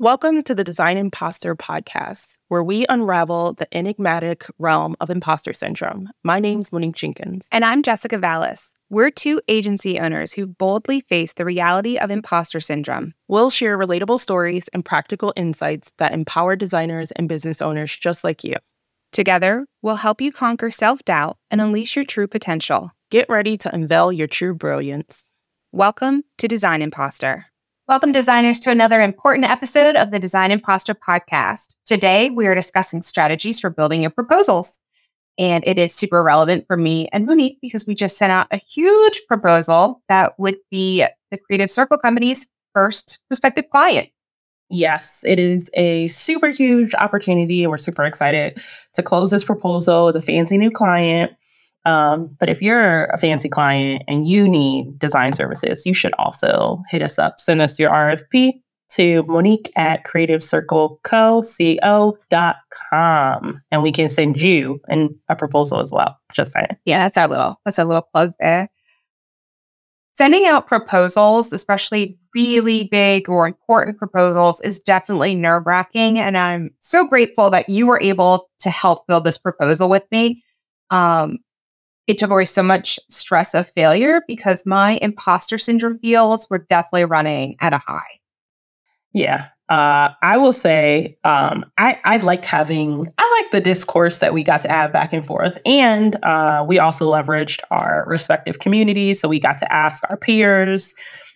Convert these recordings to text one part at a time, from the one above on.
Welcome to the Design Imposter podcast, where we unravel the enigmatic realm of imposter syndrome. My name's Monique Jenkins. And I'm Jessica Vallis. We're two agency owners who've boldly faced the reality of imposter syndrome. We'll share relatable stories and practical insights that empower designers and business owners just like you. Together, we'll help you conquer self doubt and unleash your true potential. Get ready to unveil your true brilliance. Welcome to Design Imposter. Welcome, designers, to another important episode of the Design Imposter podcast. Today, we are discussing strategies for building your proposals. And it is super relevant for me and Monique because we just sent out a huge proposal that would be the Creative Circle Company's first prospective client. Yes, it is a super huge opportunity, and we're super excited to close this proposal with a fancy new client. Um, but if you're a fancy client and you need design services, you should also hit us up. Send us your RFP to Monique at creativecircleco.co.com and we can send you an, a proposal as well. Just saying. Yeah, that's our little that's our little plug there. Sending out proposals, especially really big or important proposals, is definitely nerve wracking. And I'm so grateful that you were able to help build this proposal with me. Um, it took away so much stress of failure because my imposter syndrome feels were definitely running at a high. Yeah. Uh, I will say um, I, I like having I like the discourse that we got to have back and forth, and uh, we also leveraged our respective communities. So we got to ask our peers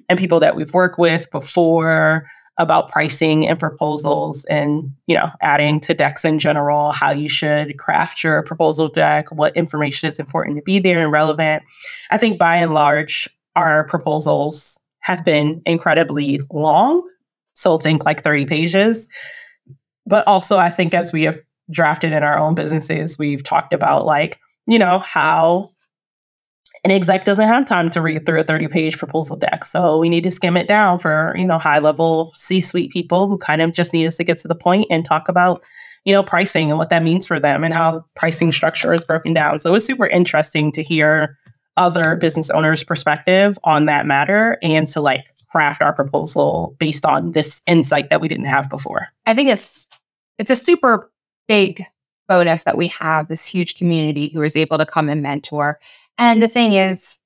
and people that we've worked with before about pricing and proposals and you know adding to decks in general how you should craft your proposal deck what information is important to be there and relevant. I think by and large our proposals have been incredibly long so think like 30 pages. But also i think as we have drafted in our own businesses we've talked about like you know how an exec doesn't have time to read through a 30 page proposal deck. So we need to skim it down for, you know, high level C suite people who kind of just need us to get to the point and talk about, you know, pricing and what that means for them and how pricing structure is broken down. So it was super interesting to hear other business owners' perspective on that matter and to like craft our proposal based on this insight that we didn't have before. I think it's it's a super big bonus that we have this huge community who is able to come and mentor. And the thing is,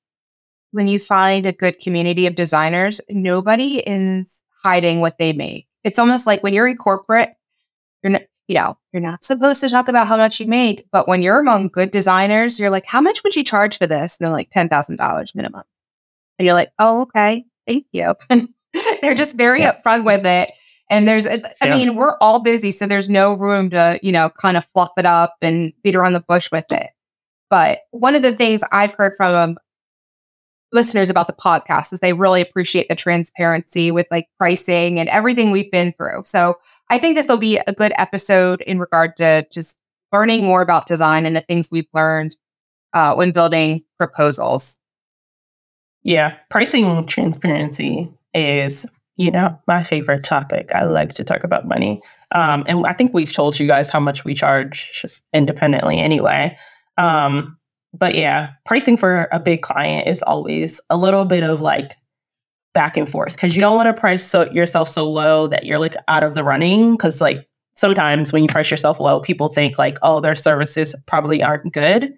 when you find a good community of designers, nobody is hiding what they make. It's almost like when you're in corporate, you're not, you know, you're not supposed to talk about how much you make, but when you're among good designers, you're like, how much would you charge for this? And they're like ten thousand dollars minimum. And you're like, oh, okay, thank you. they're just very yeah. upfront with it. And there's, I yeah. mean, we're all busy, so there's no room to, you know, kind of fluff it up and beat around the bush with it. But one of the things I've heard from um, listeners about the podcast is they really appreciate the transparency with like pricing and everything we've been through. So I think this will be a good episode in regard to just learning more about design and the things we've learned uh, when building proposals. Yeah, pricing transparency is you know, my favorite topic. I like to talk about money. Um, and I think we've told you guys how much we charge just independently anyway. Um, but yeah, pricing for a big client is always a little bit of like back and forth because you don't want to price so yourself so low that you're like out of the running. Because like sometimes when you price yourself low, people think like, oh, their services probably aren't good.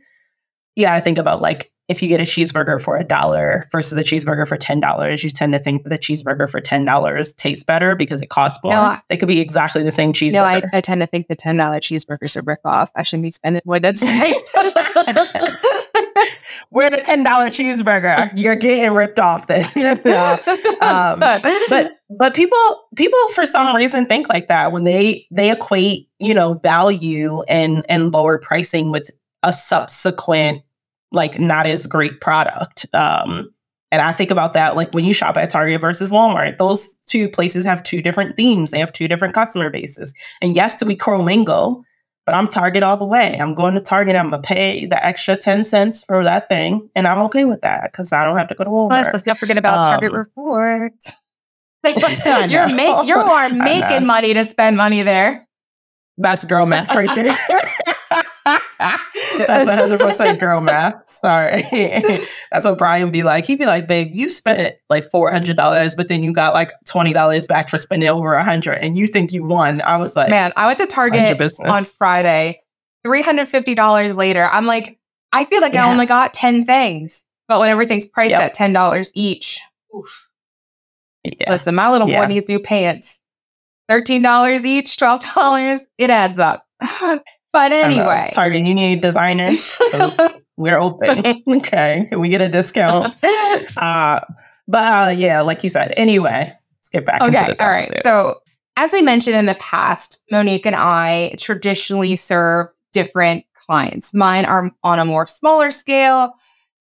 Got to think about like if you get a cheeseburger for a dollar versus a cheeseburger for ten dollars, you tend to think that the cheeseburger for ten dollars tastes better because it costs more. No, they could be exactly the same cheeseburger. No, I, I tend to think the ten dollar cheeseburgers are rip off. I shouldn't be spending what that's We're the ten dollar cheeseburger. You're getting ripped off then. um, but but people people for some reason think like that when they they equate you know value and and lower pricing with a subsequent like not as great product. Um, and I think about that like when you shop at Target versus Walmart, those two places have two different themes. They have two different customer bases. And yes, we co-mingle, but I'm Target all the way. I'm going to Target. I'm gonna pay the extra 10 cents for that thing. And I'm okay with that because I don't have to go to Walmart. Plus, let's not forget about um, Target rewards. you're make, you are making money to spend money there. That's girl math right there. That's 100% girl math. Sorry. That's what Brian be like. He'd be like, babe, you spent like $400, but then you got like $20 back for spending over 100 and you think you won. I was like, man, I went to Target on Friday, $350 later. I'm like, I feel like yeah. I only got 10 things. But when everything's priced yep. at $10 each, oof. Yeah. Listen, my little yeah. boy needs new pants. $13 each, $12, it adds up. but anyway. Target, you need designers. we're open. okay. Can we get a discount? Uh, but uh, yeah, like you said, anyway, let's get back okay. All right. So, as we mentioned in the past, Monique and I traditionally serve different clients. Mine are on a more smaller scale.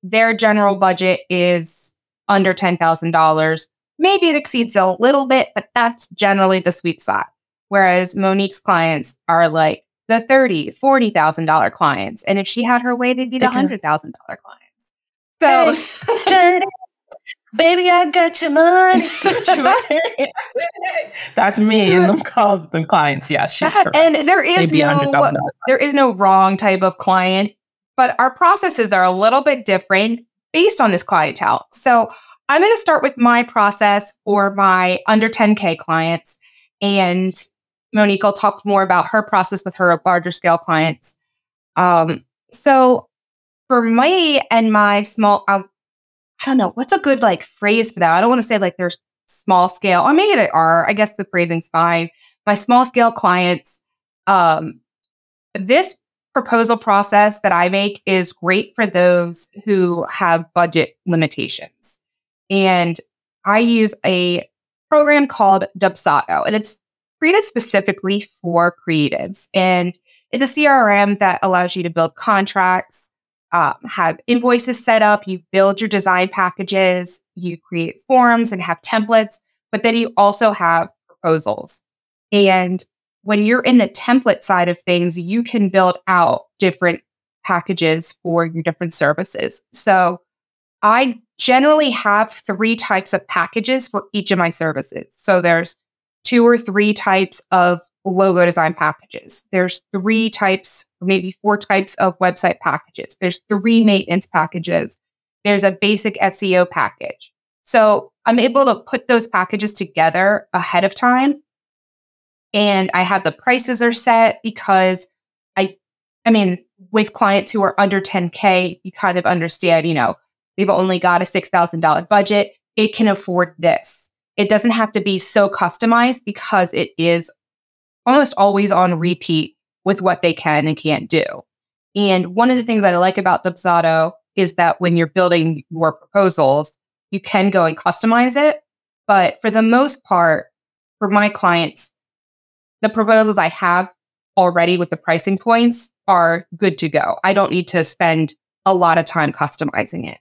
Their general budget is under $10,000. Maybe it exceeds a little bit, but that's generally the sweet spot. Whereas Monique's clients are like the thirty, forty thousand dollar clients, and if she had her way, they'd be the hundred thousand dollar clients. So, hey, baby, I got your money. That's me and them calls them clients. Yeah, she's that, and there is no there is no wrong type of client, but our processes are a little bit different based on this clientele. So I'm going to start with my process for my under 10K clients. And Monique will talk more about her process with her larger scale clients. Um, so for me and my small, uh, I don't know, what's a good like phrase for that? I don't want to say like there's small scale, or maybe they are. I guess the phrasing's fine. My small scale clients, um, this proposal process that I make is great for those who have budget limitations. And I use a program called Dubsado, and it's created specifically for creatives. And it's a CRM that allows you to build contracts, um, have invoices set up, you build your design packages, you create forms and have templates, but then you also have proposals. And when you're in the template side of things, you can build out different packages for your different services. So I generally have three types of packages for each of my services. So there's two or three types of logo design packages. There's three types, maybe four types of website packages. There's three maintenance packages. There's a basic SEO package. So I'm able to put those packages together ahead of time. And I have the prices are set because I, I mean, with clients who are under 10K, you kind of understand, you know, they've only got a $6,000 budget. It can afford this. It doesn't have to be so customized because it is almost always on repeat with what they can and can't do. And one of the things that I like about Dubsado is that when you're building your proposals, you can go and customize it. But for the most part, for my clients, the proposals I have already with the pricing points are good to go. I don't need to spend a lot of time customizing it.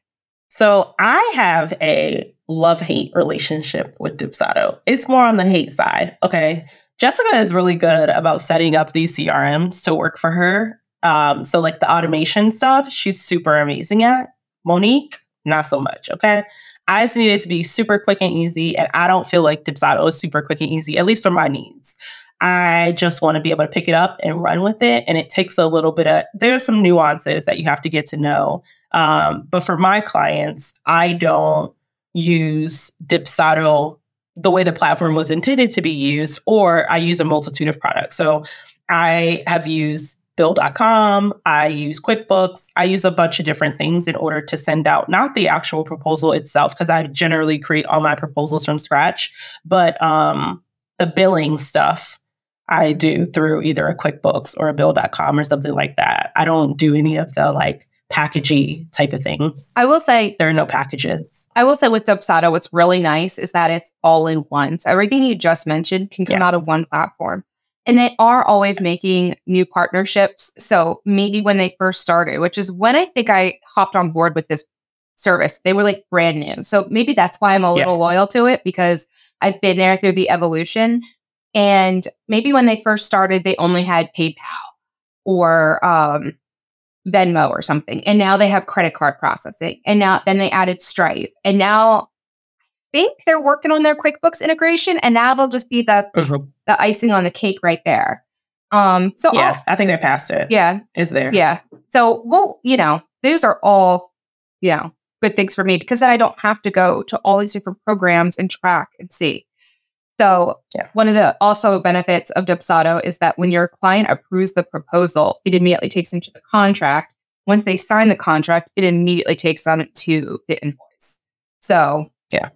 So I have a love hate relationship with Dubsado. It's more on the hate side. Okay. Jessica is really good about setting up these CRMs to work for her. Um, so, like the automation stuff, she's super amazing at. Monique, not so much. Okay. I just need it to be super quick and easy. And I don't feel like Dubsado is super quick and easy, at least for my needs. I just want to be able to pick it up and run with it. And it takes a little bit of, there are some nuances that you have to get to know. Um, but for my clients, I don't use Dubsado the way the platform was intended to be used, or I use a multitude of products. So I have used Bill.com, I use QuickBooks, I use a bunch of different things in order to send out not the actual proposal itself, because I generally create all my proposals from scratch, but um, the billing stuff I do through either a QuickBooks or a Bill.com or something like that. I don't do any of the like packagey type of things. I will say there are no packages. I will say with Dubsado, what's really nice is that it's all in one. So everything you just mentioned can come yeah. out of one platform. And they are always making new partnerships. So maybe when they first started, which is when I think I hopped on board with this service, they were like brand new. So maybe that's why I'm a little yeah. loyal to it because I've been there through the evolution. And maybe when they first started, they only had PayPal or um, Venmo or something. And now they have credit card processing. And now then they added Stripe. And now I think they're working on their QuickBooks integration. And now they'll just be the, uh-huh. the icing on the cake right there. Um, so yeah, I think they passed it. yeah, Is there. yeah. So well, you know, those are all, you know, good things for me because then I don't have to go to all these different programs and track and see. So Yeah. one of the also benefits of Dubsado is that when your client approves the proposal, it immediately takes them to the contract. Once they sign the contract, it immediately takes them to the invoice. So Yeah.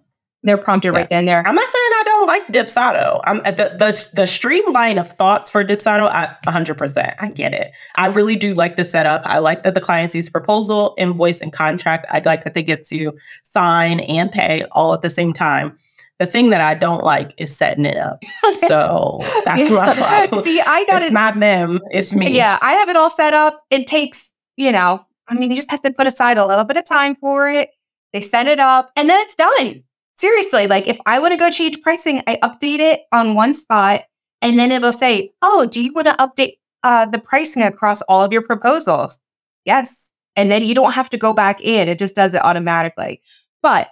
they're prompted Yeah. right then there. I'm not saying I don't like Dipsado. I'm uh, the the the streamline of thoughts for Dipsado. I 100. percent I get it. I really do like the setup. I like that the client sees proposal, invoice, and contract. I'd like that they get to sign and pay all at the same time. The thing that I don't like is setting it up. So that's my problem. See, I got it's it. not them. It's me. Yeah, I have it all set up. It takes, you know, I mean, you just have to put aside a little bit of time for it. They set it up and then it's done. Seriously, like if I want to go change pricing, I update it on one spot and then it'll say, Oh, do you want to update uh, the pricing across all of your proposals? Yes. And then you don't have to go back in, it just does it automatically. But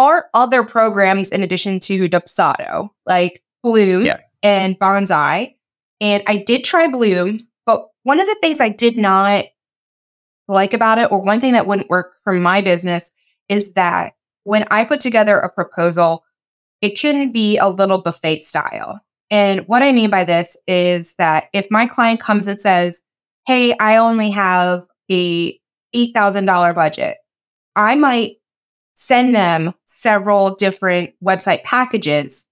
are other programs in addition to Dubsado, like Bloom Yeah. and Bonsai. And I did try Bloom, but one of the things I did not like about it, or one thing that wouldn't work for my business, is that when I put together a proposal, it shouldn't be a little buffet style. And what I mean by this is that if my client comes and says, Hey, I only have a $8,000 budget, I might send them several different website packages.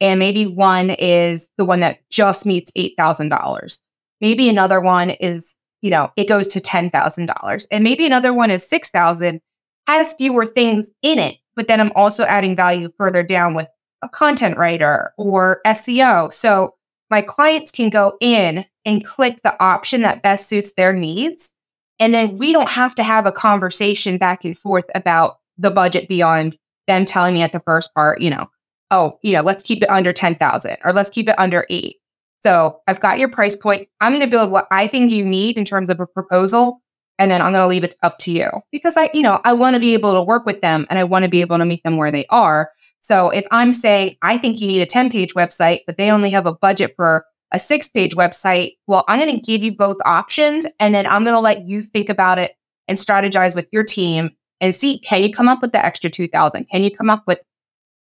And maybe one is the one that just meets $8,000. Maybe another one is, you know, it goes to $10,000. And maybe another one is 6,000 has fewer things in it, but then I'm also adding value further down with a content writer or SEO. So my clients can go in and click the option that best suits their needs. And then we don't have to have a conversation back and forth about the budget beyond them telling me at the first part, you know, oh, you know, let's keep it under 10,000 or let's keep it under eight. So I've got your price point. I'm going to build what I think you need in terms of a proposal. And then I'm going to leave it up to you because I, you know, I want to be able to work with them and I want to be able to meet them where they are. So if I'm saying, I think you need a 10 page website, but they only have a budget for a six page website, well, I'm going to give you both options and then I'm going to let you think about it and strategize with your team and see, can you come up with the extra 2000? Can you come up with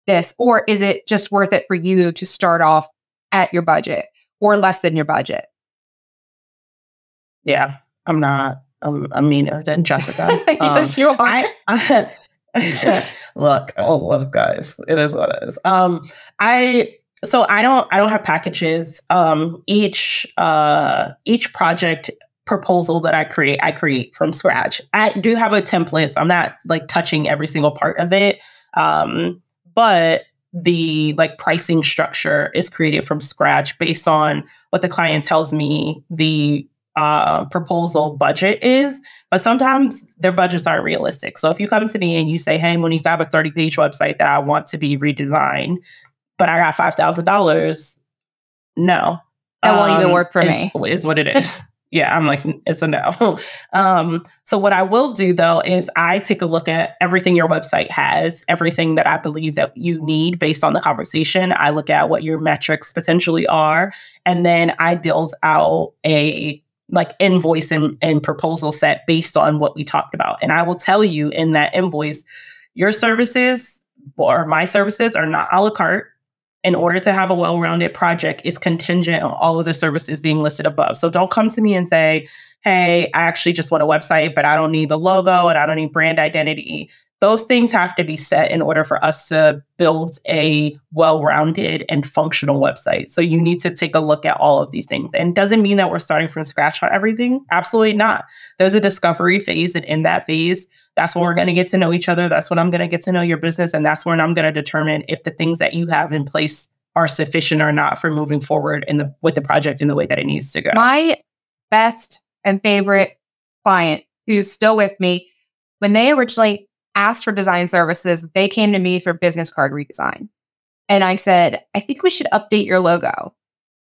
this? Or is it just worth it for you to start off at your budget or less than your budget? Yeah. I'm not. I'm, I'm meaner than Jessica. yes, Um, you are. I, I look, oh look, guys, it is what it is. Um, I so I don't I don't have packages. Um, each uh each project proposal that I create, I create from scratch. I do have a template. So I'm not like touching every single part of it. Um, but the like pricing structure is created from scratch based on what the client tells me the uh, proposal budget is, but sometimes their budgets aren't realistic. So if you come to me and you say, "Hey, Monique, I have a thirty page website that I want to be redesigned, but I got five thousand dollars," no, That won't even Um, work for is- me. Is what it is. yeah, I'm like, it's a no. um, so what I will do though is I take a look at everything your website has, everything that I believe that you need based on the conversation. I look at what your metrics potentially are, and then I build out a like invoice and, and proposal set based on what we talked about. And I will tell you in that invoice, your services or my services are not a la carte. In order to have a well rounded project, is contingent on all of the services being listed above. So don't come to me and say, hey, I actually just want a website, but I don't need the logo and I don't need brand identity. Those things have to be set in order for us to build a well rounded and functional website. So you need to take a look at all of these things. And doesn't mean that we're starting from scratch on everything. Absolutely not. There's a discovery phase. And in that phase, that's when we're going to get to know each other. That's when I'm going to get to know your business. And that's when I'm going to determine if the things that you have in place are sufficient or not for moving forward in the with the project in the way that it needs to go. My best and favorite client who's still with me, when they originally asked for design services, they came to me for business card redesign. And I said, I think we should update your logo.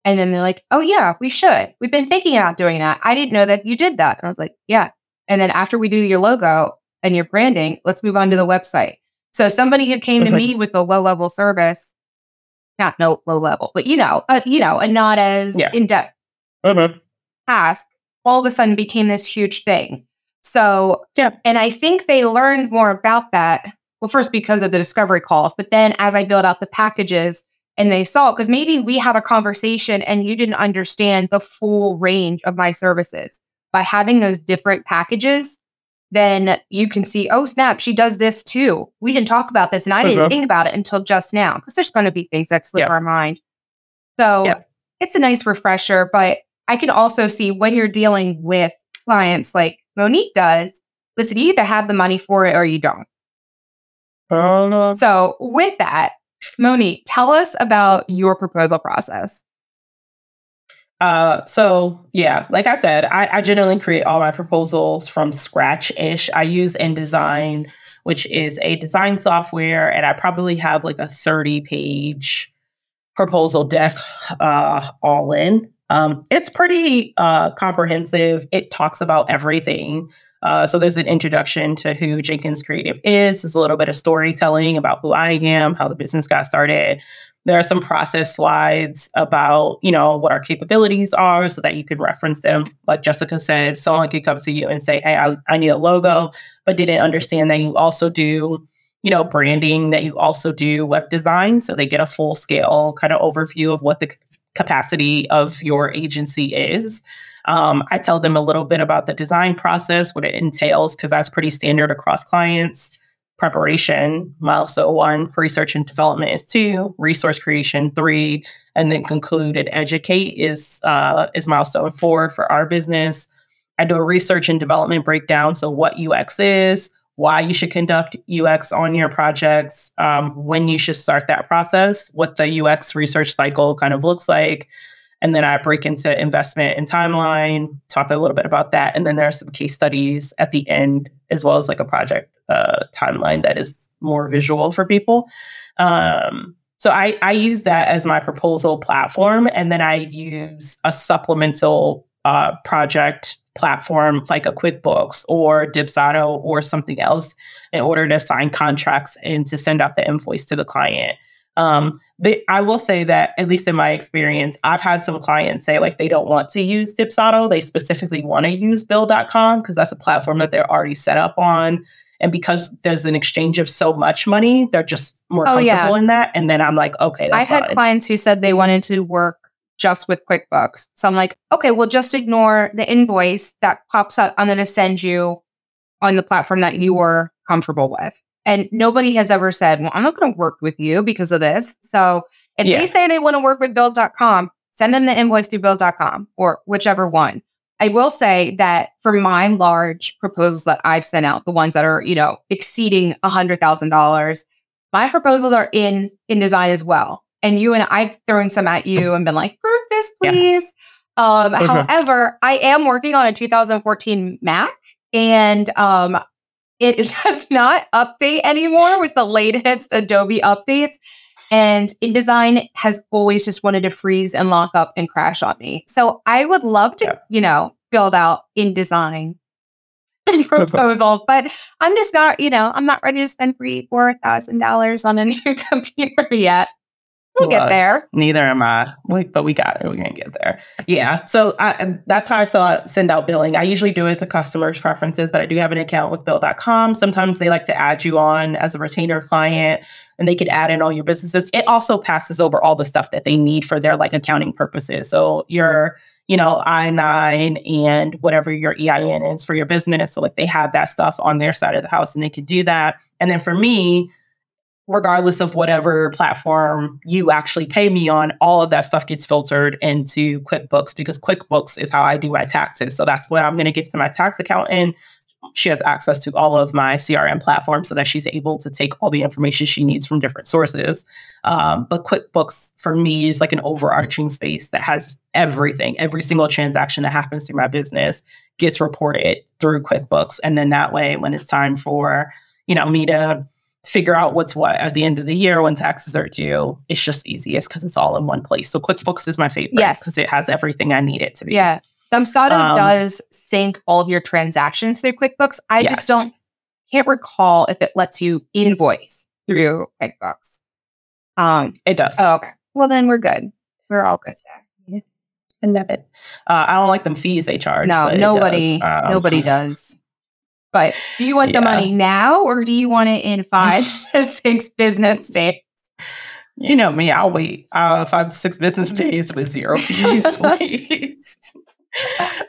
And then they're like, oh, yeah, we should. We've been thinking about doing that. I didn't know that you did that. And I was like, yeah. And then after we do your logo and your branding, let's move on to the website. So somebody who came to me with a low level service, not no low level, but you know, uh, you know, and not as Yeah. in depth Mhm. task all of a sudden became this huge thing. So, Yeah. and I think they learned more about that. Well, first because of the discovery calls, but then as I built out the packages and they saw, because maybe we had a conversation and you didn't understand the full range of my services. By having those different packages, then you can see, oh, snap, she does this too. We didn't talk about this and I didn't Mhm. think about it until just now because there's going to be things that slip Yep. our mind. So Yep. it's a nice refresher, but I can also see when you're dealing with clients like Monique does, listen, you either have the money for it or you don't. Uh, So, with that, Monique, tell us about your proposal process. Uh, so yeah, like I said, I, I generally create all my proposals from scratch ish. I use InDesign, which is a design software, and I probably have like a 30 page proposal deck uh, all in. Um, it's pretty uh, comprehensive. It talks about everything. Uh, so there's an introduction to who Jenkins Creative is. There's a little bit of storytelling about who I am, how the business got started. There are some process slides about, you know, what our capabilities are so that you could reference them. Like Jessica said, someone could come to you and say, hey, I, I need a logo, but didn't understand that you also do, you know, branding, that you also do web design. So they get a full scale kind of overview of what the capacity of your agency is. Um, I tell them a little bit about the design process, what it entails, because that's pretty standard across clients preparation, milestone one, research and development is two, resource creation three, and then conclude and educate is uh, is milestone four for our business. I do a research and development breakdown, so what UX is, why you should conduct UX on your projects, um, when you should start that process, what the UX research cycle kind of looks like. And then I break into investment and timeline, talk a little bit about that. And then there are some case studies at the end, as well as like a project uh, timeline that is more visual for people. Um, so I, I use that as my proposal platform. And then I use a supplemental uh, project platform like a QuickBooks or Dipsado or something else in order to sign contracts and to send out the invoice to the client. Um, they, I will say that, at least in my experience, I've had some clients say like they don't want to use Dipsado. They specifically want to use Bill.com because that's a platform that they're already set up on. And because there's an exchange of so much money, they're just more Oh, comfortable yeah. in that. And then I'm like, okay, that's I've had clients who said they wanted to work just with QuickBooks. So I'm like, okay, well, just ignore the invoice that pops up. I'm going to send you on the platform that you are comfortable with. And nobody has ever said, well, I'm not going to work with you because of this. So if Yeah. they say they want to work with bills.com, send them the invoice through bills.com or whichever one. I will say that for my large proposals that I've sent out, the ones that are, you know, exceeding $100,000, my proposals are in InDesign as well. And you and I've thrown some at you and been like, prove this, Yeah. please. Um, Okay. However, I am working on a 2014 Mac and um, it does not update anymore with the latest Adobe updates. And InDesign has always just wanted to freeze and lock up and crash on me. So I would love to, Yeah. you know, build out InDesign proposals, but I'm just not, you know, I'm not ready to spend three, four thousand dollars on a new computer yet. We'll get there. Neither am I, we, but we got it. We're gonna get there. Yeah. So I, that's how I sell out, send out billing. I usually do it to customers' preferences, but I do have an account with Bill.com. Sometimes they like to add you on as a retainer client, and they could add in all your businesses. It also passes over all the stuff that they need for their like accounting purposes. So your you know, I 9 and whatever your EIN is for your business. So, like, they have that stuff on their side of the house and they could do that. And then for me, regardless of whatever platform you actually pay me on, all of that stuff gets filtered into QuickBooks because QuickBooks is how I do my taxes. So that's what I'm going to give to my tax accountant. She has access to all of my CRM platforms so that she's able to take all the information she needs from different sources. Um, but QuickBooks for me is like an overarching space that has everything, every single transaction that happens through my business gets reported through QuickBooks. And then that way, when it's time for, you know, me to figure out what's what at the end of the year when taxes are due, it's just easiest because it's all in one place. So QuickBooks is my favorite Yes. because it has everything I need it to be. Yeah. Dubsado Um, does sync all of your transactions through QuickBooks. I Yes. just don't can't recall if it lets you invoice through QuickBooks. Um, It does. oh, okay. Well, then we're good. We're all good there. I love it. Uh, I don't like them fees they charge. No, nobody, does. Um, nobody does. But do you want the money now or do you want it in five to six business days? You know me, I'll wait uh, five to six business days with zero fees, please.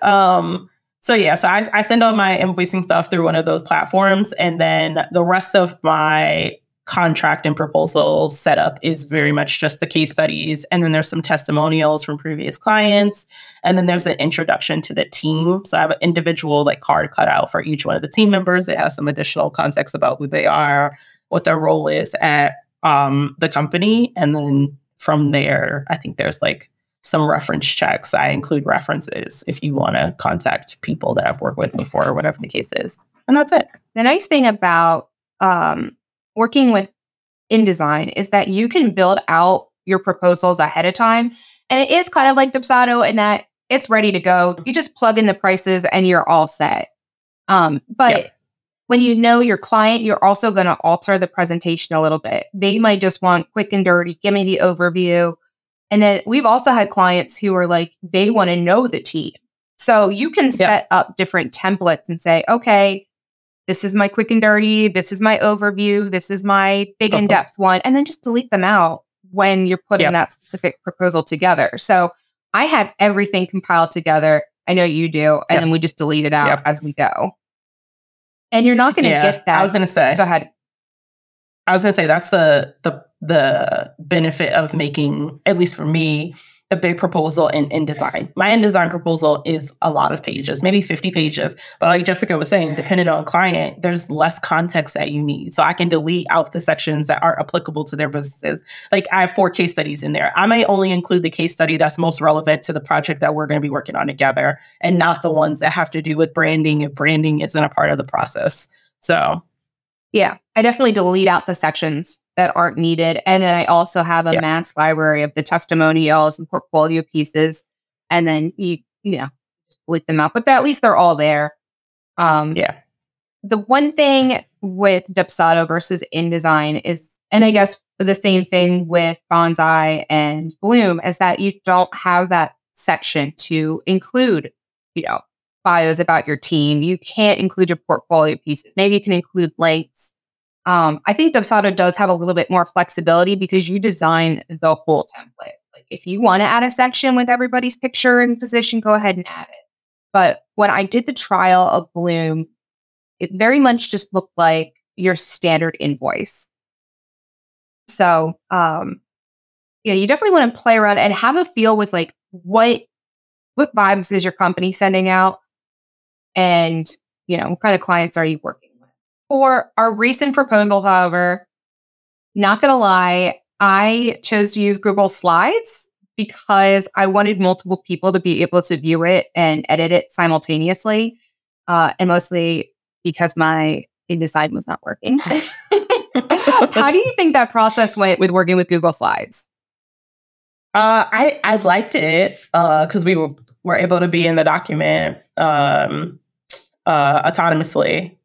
um, so yeah, so I, I send all my invoicing stuff through one of those platforms, and then the rest of my contract and proposal setup is very much just the case studies, and then there's some testimonials from previous clients, and then there's an introduction to the team. So I have an individual like card cut out for each one of the team members. It has some additional context about who they are, what their role is at um, the company. And then from there, I think there's like some reference checks. I include references if you want to contact people that I've worked with before, or whatever the case is. And that's it. The nice thing about um, working with InDesign is that you can build out your proposals ahead of time. And it is kind of like Dubsado in that it's ready to go. You just plug in the prices and you're all set. Um, but Yep. when you know your client, you're also going to alter the presentation a little bit. They might just want quick and dirty, give me the overview. And then we've also had clients who are like, they want to know the team. So you can set up different templates and say, okay, this is my quick and dirty. This is my overview. This is my big uh-huh. Okay. in depth one. And then just delete them out when you're putting Yep. that specific proposal together. So I have everything compiled together. I know you do. And Yep. then we just delete it out Yep. as we go. And you're not going to yeah, get that. I was gonna say. go ahead. I was gonna say that's the the the benefit of making, at least for me, the big proposal in InDesign. My InDesign proposal is a lot of pages, maybe 50 pages. But like Jessica was saying, depending on client, there's less context that you need. So I can delete out the sections that aren't applicable to their businesses. Like I have four case studies in there. I may only include the case study that's most relevant to the project that we're going to be working on together and not the ones that have to do with branding if branding isn't a part of the process. So Yeah, I definitely delete out the sections that aren't needed. And then I also have a Yeah. mass library of the testimonials and portfolio pieces. And then you, you know, just delete them out, but at least they're all there. Um, yeah. the one thing with Dubsado versus InDesign is, and I guess the same thing with Bonsai and Bloom, is that you don't have that section to include, you know, bios about your team. You can't include your portfolio pieces. Maybe you can include links. Um, I think Dubsado does have a little bit more flexibility because you design the whole template. Like if you want to add a section with everybody's picture and position, go ahead and add it. But when I did the trial of Bloom, it very much just looked like your standard invoice. So, um, yeah, you definitely want to play around and have a feel with like what what vibes is your company sending out, and you know what kind of clients are you working with. For our recent proposal, however, not gonna lie, I chose to use Google Slides because I wanted multiple people to be able to view it and edit it simultaneously, uh, and mostly because my InDesign was not working. How do you think that process went with working with Google Slides? Uh, I I liked it because we were were able to be in the document um, uh, autonomously.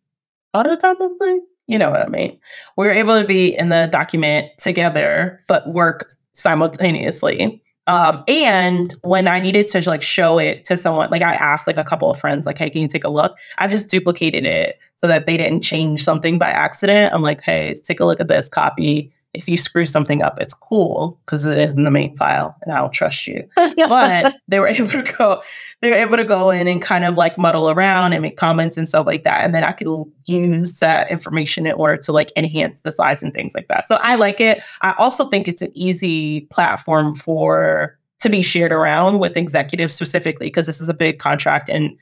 Autonomously, you know what I mean. We were able to be in the document together, but work simultaneously. Um, and when I needed to like show it to someone, like I asked like a couple of friends, like, "Hey, can you take a look?" I just duplicated it so that they didn't change something by accident. I'm like, "Hey, take a look at this copy." If you screw something up, it's cool because it is in the main file, and I don't trust you. But they were able to go they were able to go in and kind of like muddle around and make comments and stuff like that. And then i could use that information in order to like enhance the slides and things like that. So i like it. I also think it's an easy platform for to be shared around with executives specifically because this is a big contract and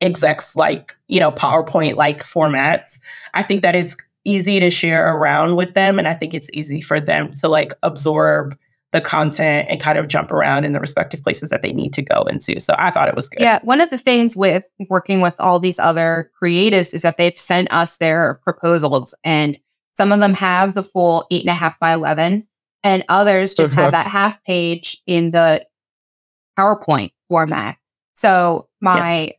execs like you know powerpoint like formats. I think that it's easy to share around with them and i think it's easy for them to like absorb the content and kind of jump around in the respective places that they need to go into. So I thought it was good. Yeah, one of the things with working with all these other creatives is that they've sent us their proposals, and some of them have the full eight and a half by 11, and others just have uh-huh. that half page in the PowerPoint format. So my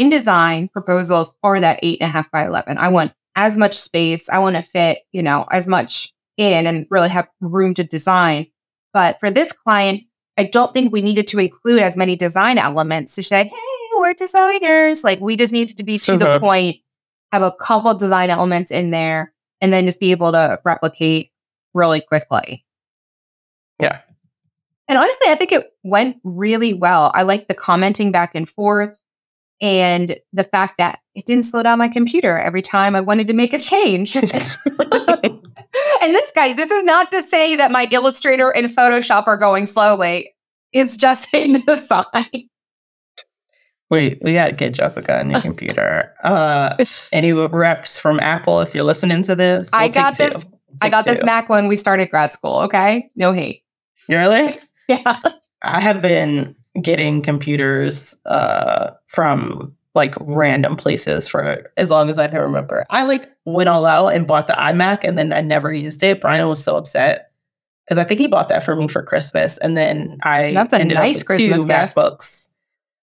InDesign proposals are that eight and a half by 11. I want as much space. I want to fit, you know, as much in and really have room to design. But for this client, I don't think we needed to include as many design elements to say, hey, we're designers. Like we just needed to be to the point, have a couple design elements in there, and then just be able to replicate really quickly. Yeah. And honestly, I think it went really well. I like the commenting back and forth and the fact that it didn't slow down my computer every time I wanted to make a change. and this, guys, this is not to say that my Illustrator and Photoshop are going slowly. It's just InDesign. Wait, we gotta get Jessica a new computer. Uh, any reps from Apple? If you're listening to this, we'll I got this. I got two. this Mac when we started grad school. Okay, no hate. Really? Yeah. I have been getting computers uh, from like random places for as long as I can remember. I like went all out and bought the iMac and then I never used it. Brian was so upset because I think he bought that for me for Christmas. And then I That's a nice Christmas gift. MacBooks.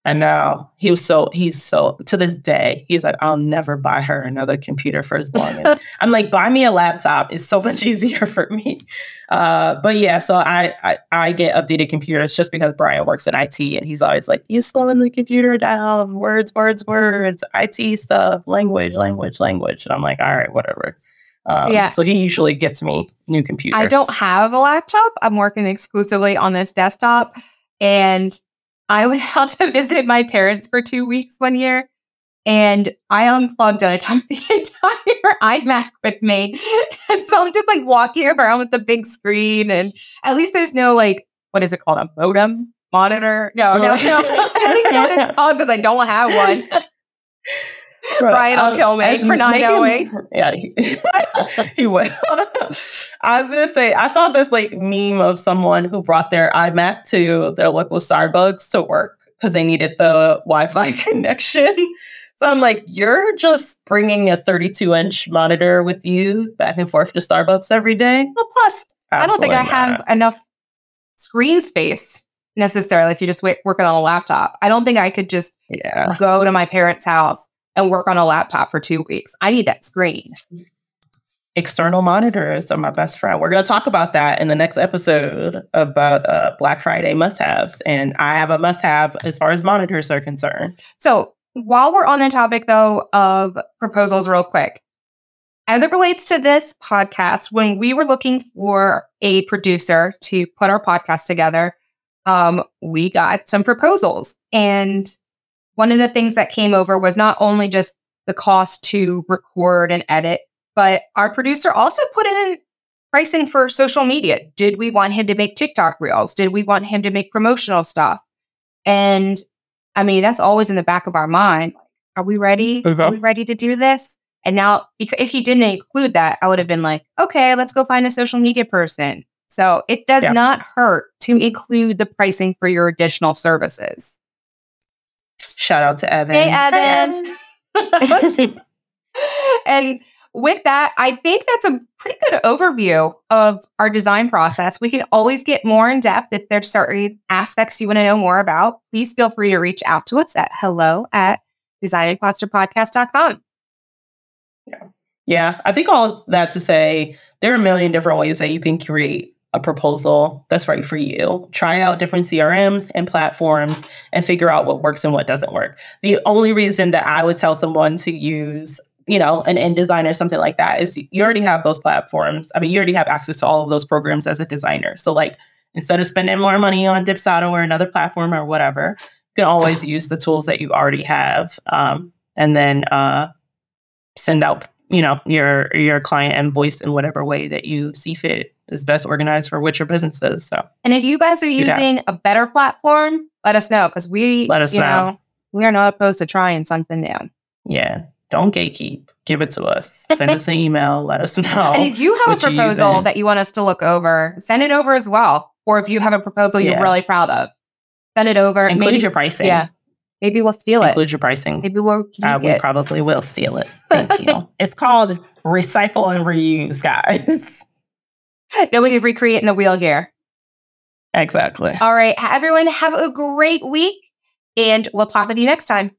I know he was so he's so to this day he's like I'll never buy her another computer for as long. I'm like buy me a laptop is so much easier for me. Uh, but yeah, so I, I, I get updated computers just because Brian works in IT and he's always like you slowing the computer down words words words IT stuff language language language and I'm like all right whatever. Um, yeah. So he usually gets me new computers. I don't have a laptop. I'm working exclusively on this desktop and I went out to visit my parents for two weeks one year and I unplugged and I took the entire iMac with me. And so I'm just like walking around with the big screen and at least there's no like, what is it called? A modem monitor? No, no, no. I don't know what it's called because I don't have one. Brian will um, kill me for not making, knowing. Yeah, he, he will. I was gonna say I saw this like meme of someone who brought their iMac to their local Starbucks to work because they needed the Wi-Fi connection. So I'm like, you're just bringing a 32 inch monitor with you back and forth to Starbucks every day. Well, plus, Absolutely I don't think I have enough screen space necessarily if you're just working on a laptop. I don't think I could just yeah. go to my parents' house and work on a laptop for two weeks. I need that screen. External monitors are my best friend. We're going to talk about that in the next episode about uh, Black Friday must haves. And I have a must have as far as monitors are concerned. So while we're on the topic, though, of proposals, real quick, as it relates to this podcast, when we were looking for a producer to put our podcast together, um, we got some proposals. And one of the things that came over was not only just the cost to record and edit, but our producer also put in pricing for social media. Did we want him to make TikTok reels? Did we want him to make promotional stuff? And I mean, that's always in the back of our mind. Are we ready? Okay. Are we ready to do this? And now, if he didn't include that, I would have been like, okay, let's go find a social media person. So it does yeah. not hurt to include the pricing for your additional services. Shout out to Evan. Hey, Evan. Evan. and with that, I think that's a pretty good overview of our design process. We can always get more in depth if there's certain aspects you want to know more about. Please feel free to reach out to us at hello at designimposterpodcast.com. Yeah. Yeah. I think all that to say there are a million different ways that you can create a proposal that's right for you. Try out different CRMs and platforms and figure out what works and what doesn't work. The only reason that I would tell someone to use, you know, an InDesign or something like that is you already have those platforms. I mean, you already have access to all of those programs as a designer. So like instead of spending more money on Dipsado or another platform or whatever, you can always use the tools that you already have. Um, and then uh, send out you know your your client invoice in whatever way that you see fit is best organized for what your business is. So, and if you guys are using a better platform, let us know because we let us know. know. We are not opposed to trying something new. Yeah, don't gatekeep. Give it to us. Send us an email. Let us know. And if you have a proposal that you want us to look over, send it over as well. Or if you have a proposal you're really proud of, send it over. Include maybe, your pricing. Yeah. Maybe we'll steal it. Include your pricing. Maybe we'll. Uh, we probably will steal it. Thank you. It's called recycle and reuse, guys. Nobody recreating the wheel here. Exactly. All right. Everyone, have a great week, and we'll talk with you next time.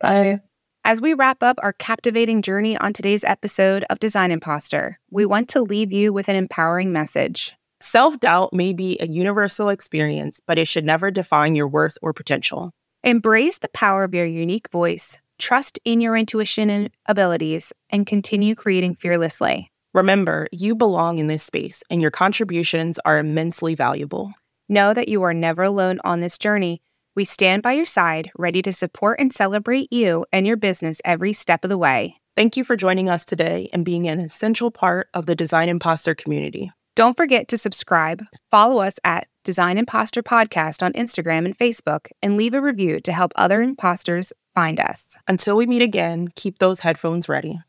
Bye. As we wrap up our captivating journey on today's episode of Design Imposter, we want to leave you with an empowering message. Self doubt may be a universal experience, but it should never define your worth or potential. Embrace the power of your unique voice, trust in your intuition and abilities, and continue creating fearlessly. Remember, you belong in this space and your contributions are immensely valuable. Know that you are never alone on this journey. We stand by your side, ready to support and celebrate you and your business every step of the way. Thank you for joining us today and being an essential part of the Design Imposter community. Don't forget to subscribe, follow us at Design Imposter Podcast on Instagram and Facebook, and leave a review to help other imposters find us. Until we meet again, keep those headphones ready.